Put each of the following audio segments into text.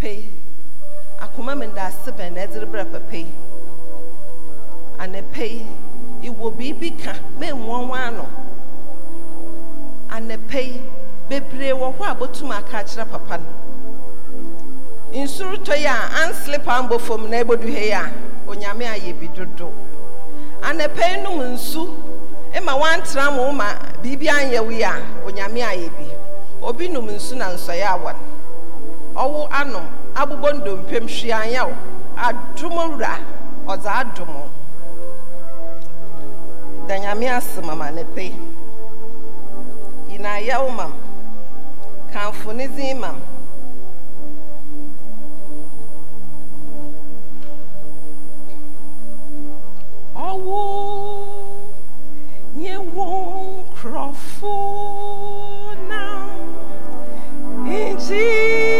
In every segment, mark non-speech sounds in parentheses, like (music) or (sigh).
anɔpɛ yi akoma mi da bɛn na ɛdze rebrɛ papa yi. Yi iwɔ biribi ka menwɔn ano. Anɔpɛ yi bebree wɔ hɔ a botum aka akyerɛ papa no. Retɔ yi a ansleep ambɔ fam na ebodu ha yi a onyame ayɛ bi dodo. Anɔpɛ yi nom nsu ma wantena mo ma biribi anyɛ wo yi a onyame ayɛ bi. Obi nom nsu na nsɔyɛ awɔ no. ọwụ anọ agbụgbọ ndụ mpemshi anya adumura ọza adumu danyame mama ne pe inayaw mam? Kamfo ne zin mam? Ọwụ nye wo na nti.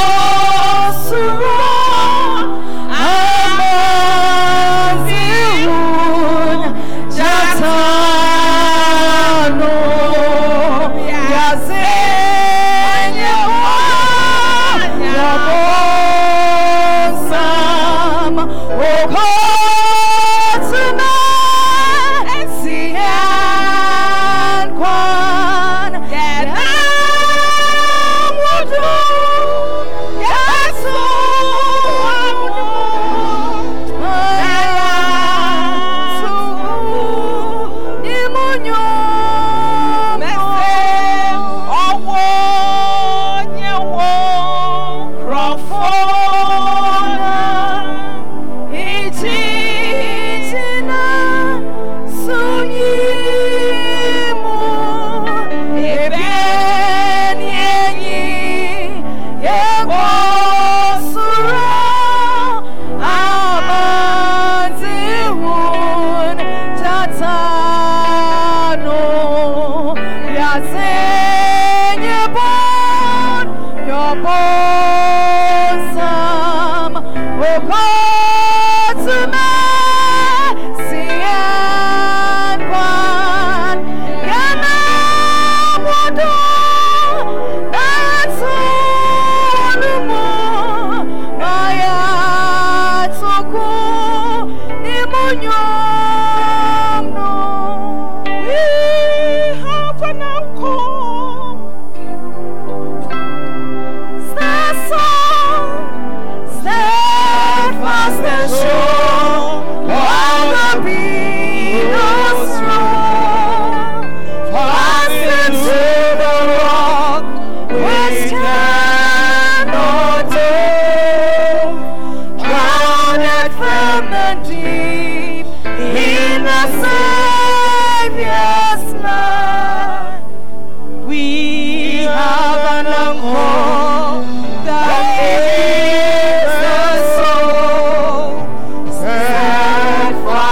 fazer.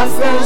Steadfast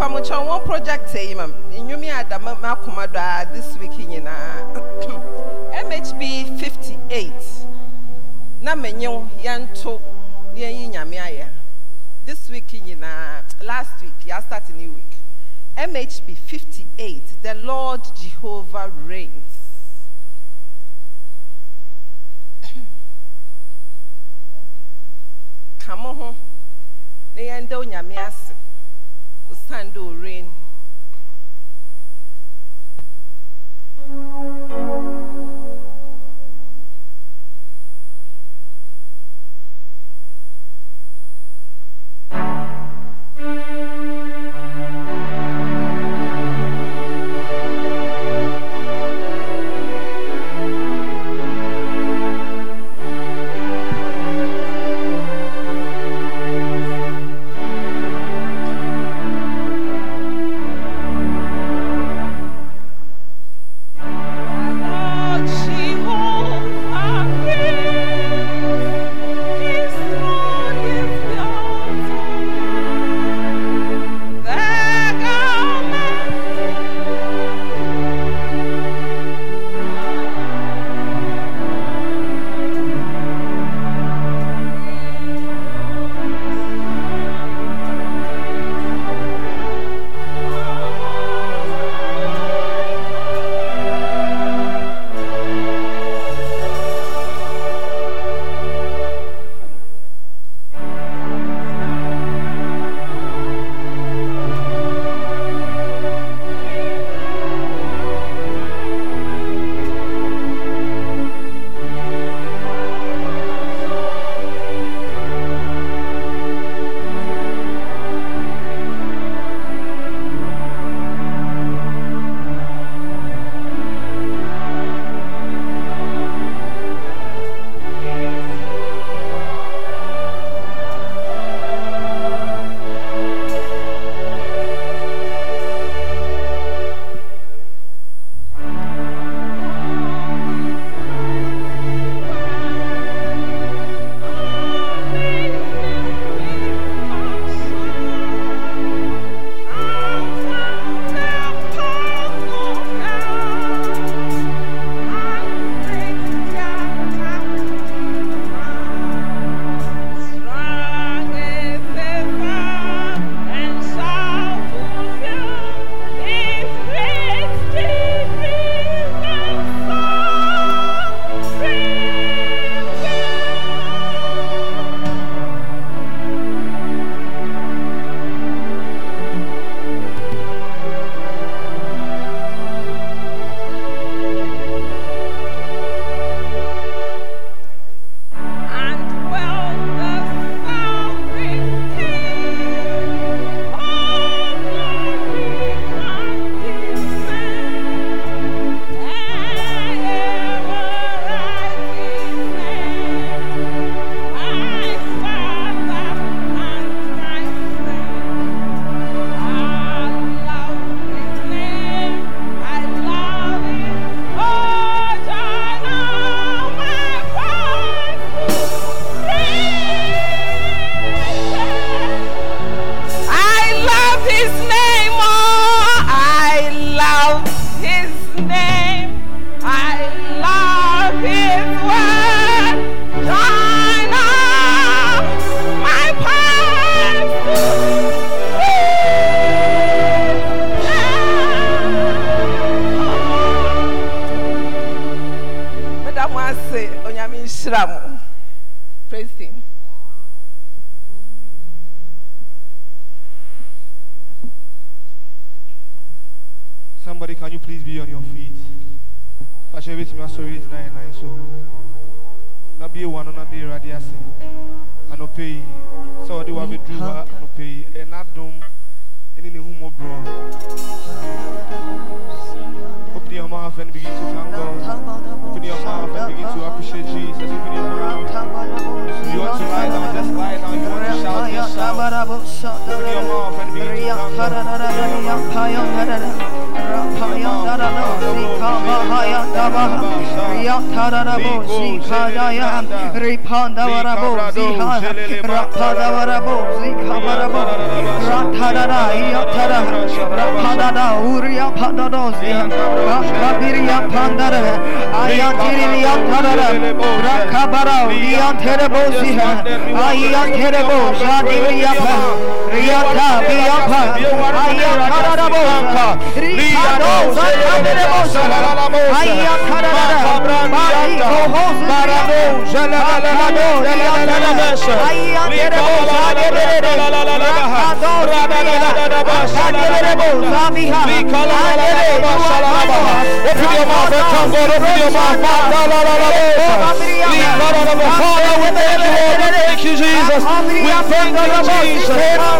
pamukya one project yi ma nnwom yi a ma akoma do uh, this week nyinaa uh, (coughs) mhb fifty eight na menyew yɛnto na yɛnyi nyame ayɛ this week nyinaa uh, last week ya start new week. Mhb fifty eight the lord jehovah reigns. ka mo ho na yɛnda onyame ase. Sando rain Rikadava Yatarabo Zikadaya Ripandavarabo Ziha Rapadavarabo Zikavarabo Ratada Yatada Rapada Uria Padadozia Rapapiria Pandara Ayatiri Yatara Rakabara Yanterebo Ziha Ayaterebo Zadiriapa Thank you, Jesus. We thank you, Jesus.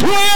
Wait!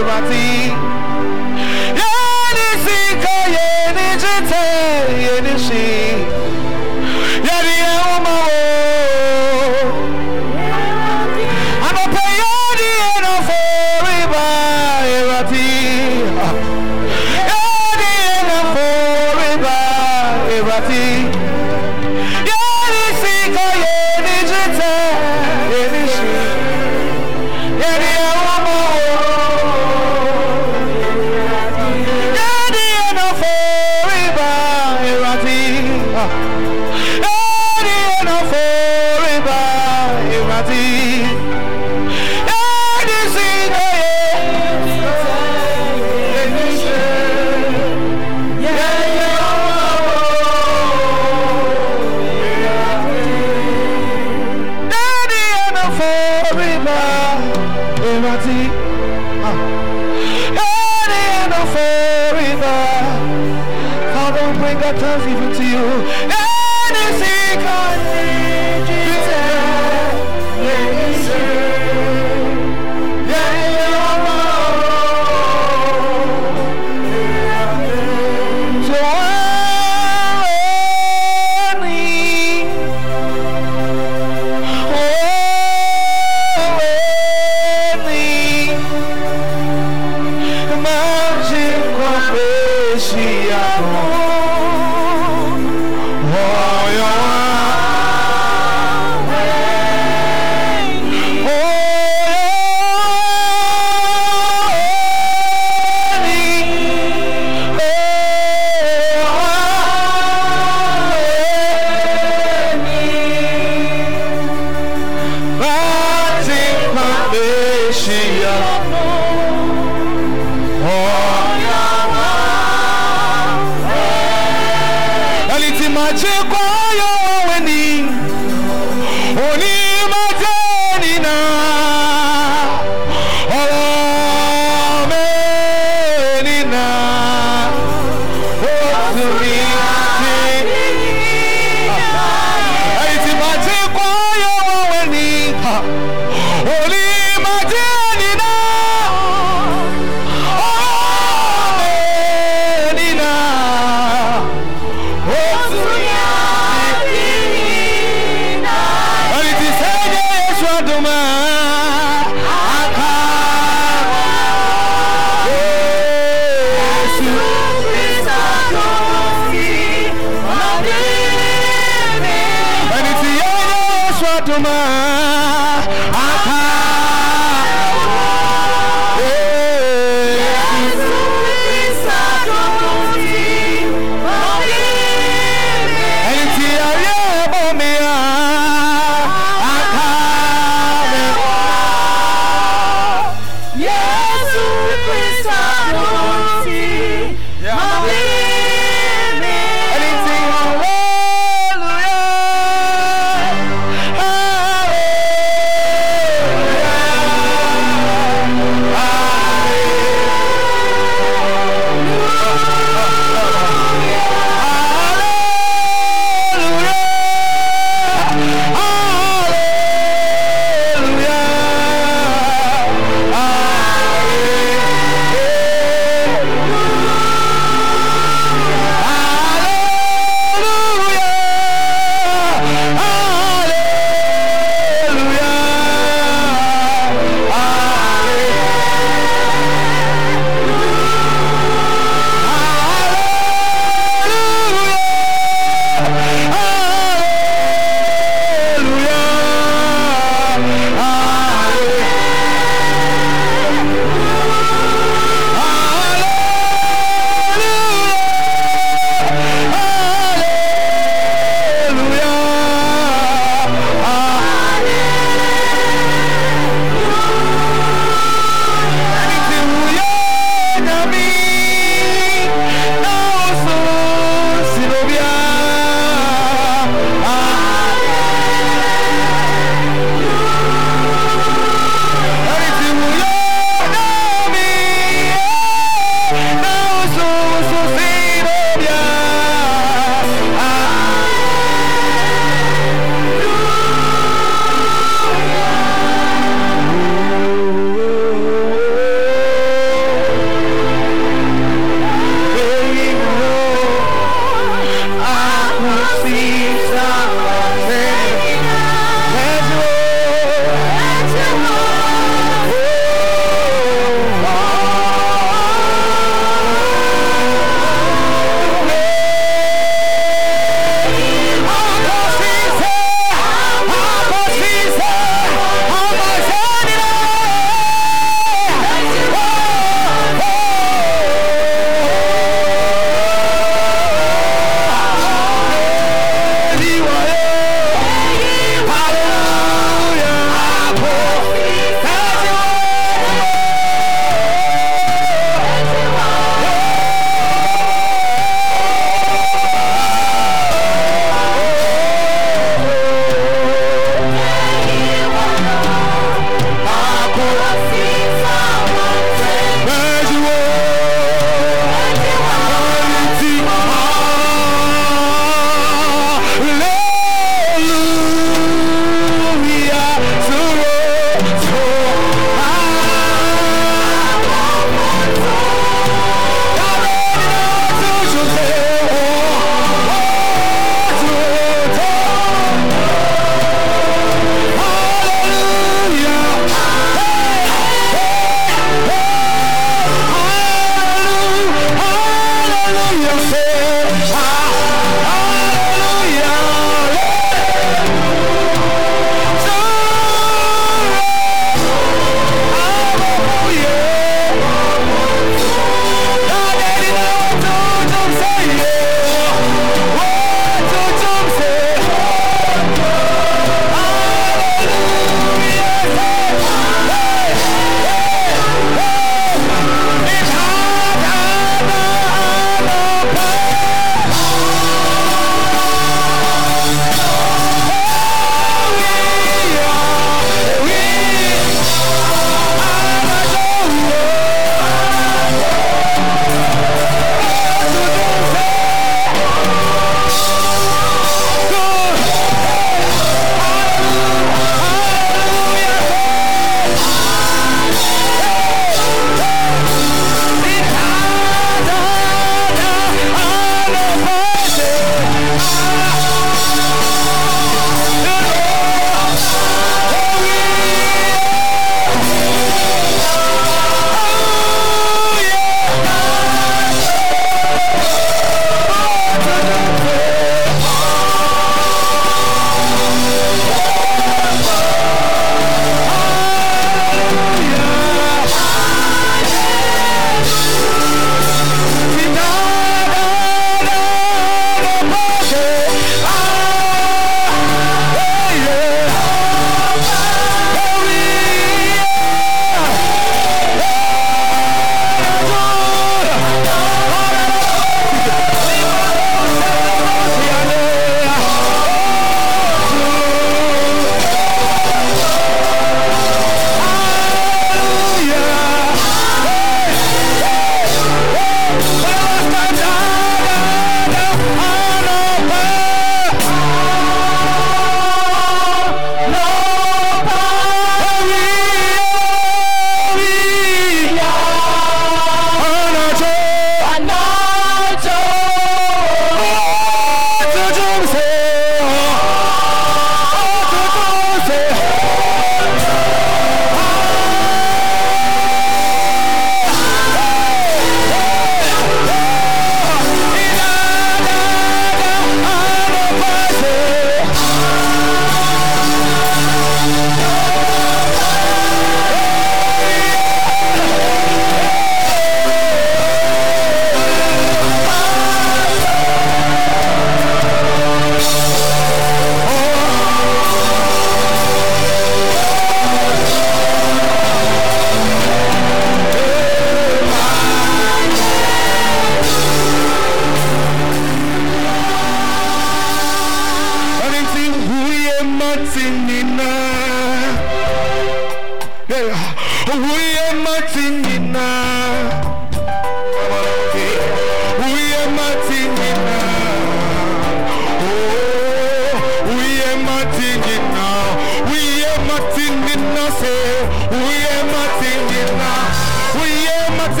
Say,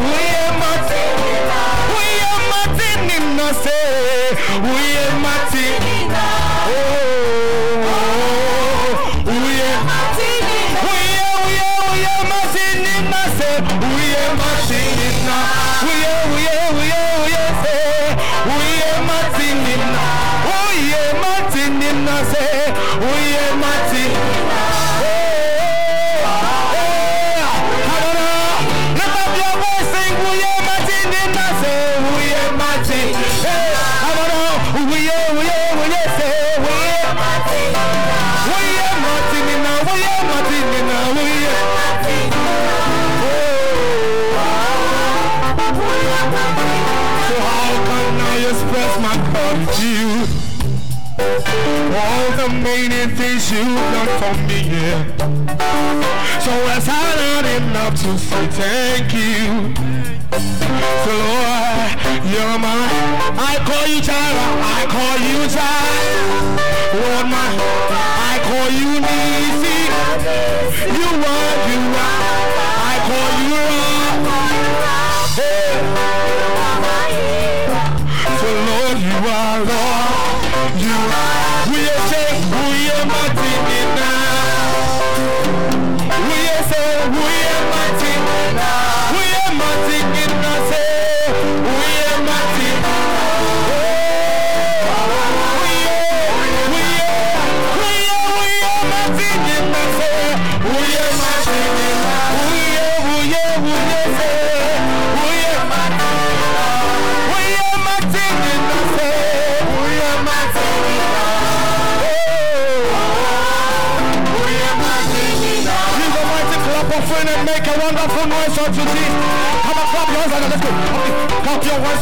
we are Martinina. We are Martinina say, we are Martinina. Oh. to say thank you. So Lord, you're my, I call you child, I call you child.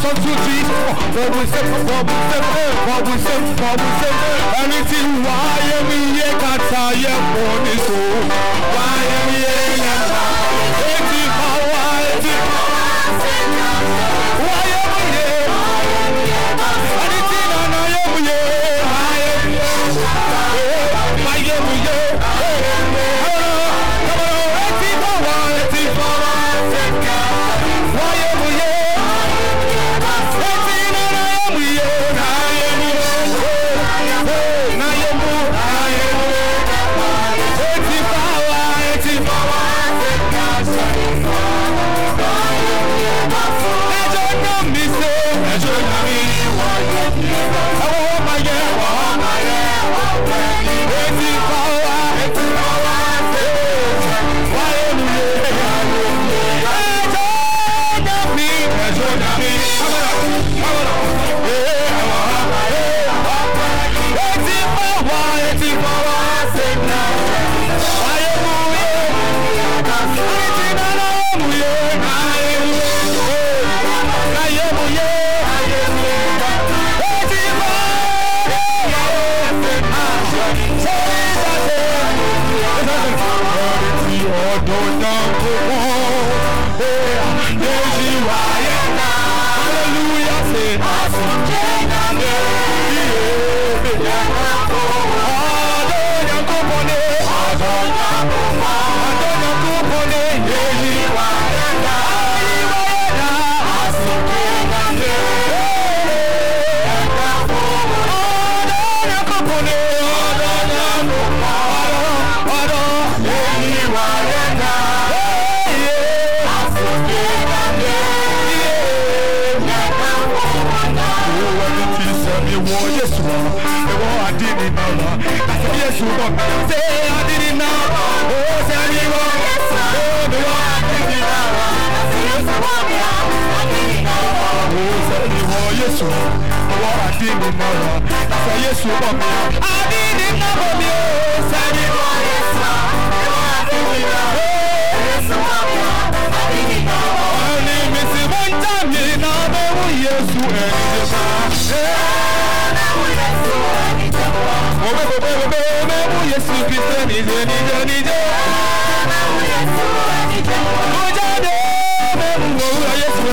One, two, three, four. we step, forward step, forward step, we step. Anything why me, I can't tell you, born is so.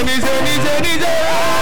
Jenny, Jenny, Jenny, Jenny,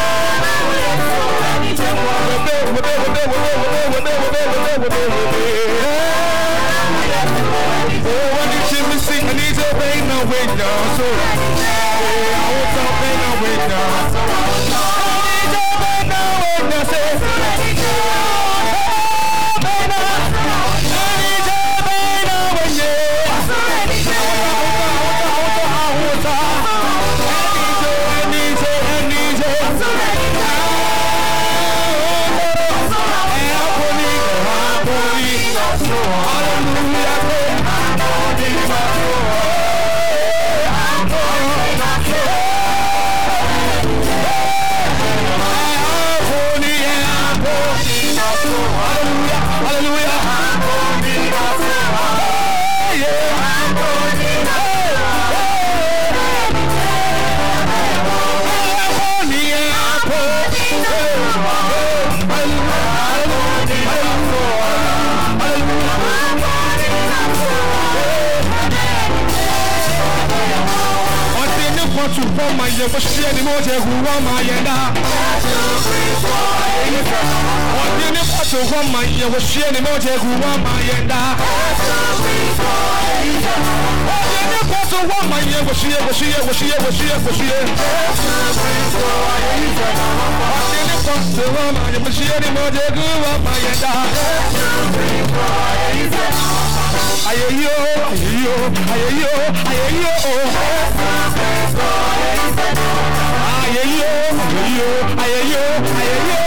ye foshisi ye ni mo je hu wa ma ye da. Ọ̀dí ní pàtó wọ́n máa yẹ wò ṣí ẹni mọ́ jẹ́ kú wọ́n máa yẹ dá. Ọ̀dí ní pàtó wọ́n máa yẹ wò ṣí ẹ wò ṣí ẹ wò ṣí ẹ wò ṣí ẹ wò ṣí ẹ. Ọ̀dí ní pàtó wọ́n máa yẹ wò ṣí ẹni mọ́ jẹ́ kú wọ́n máa yẹ dá. Ayeyo, ayeyo, ayeyo, ayeyo. Ayeyo, ayeyo, ayeyo, ayeyo.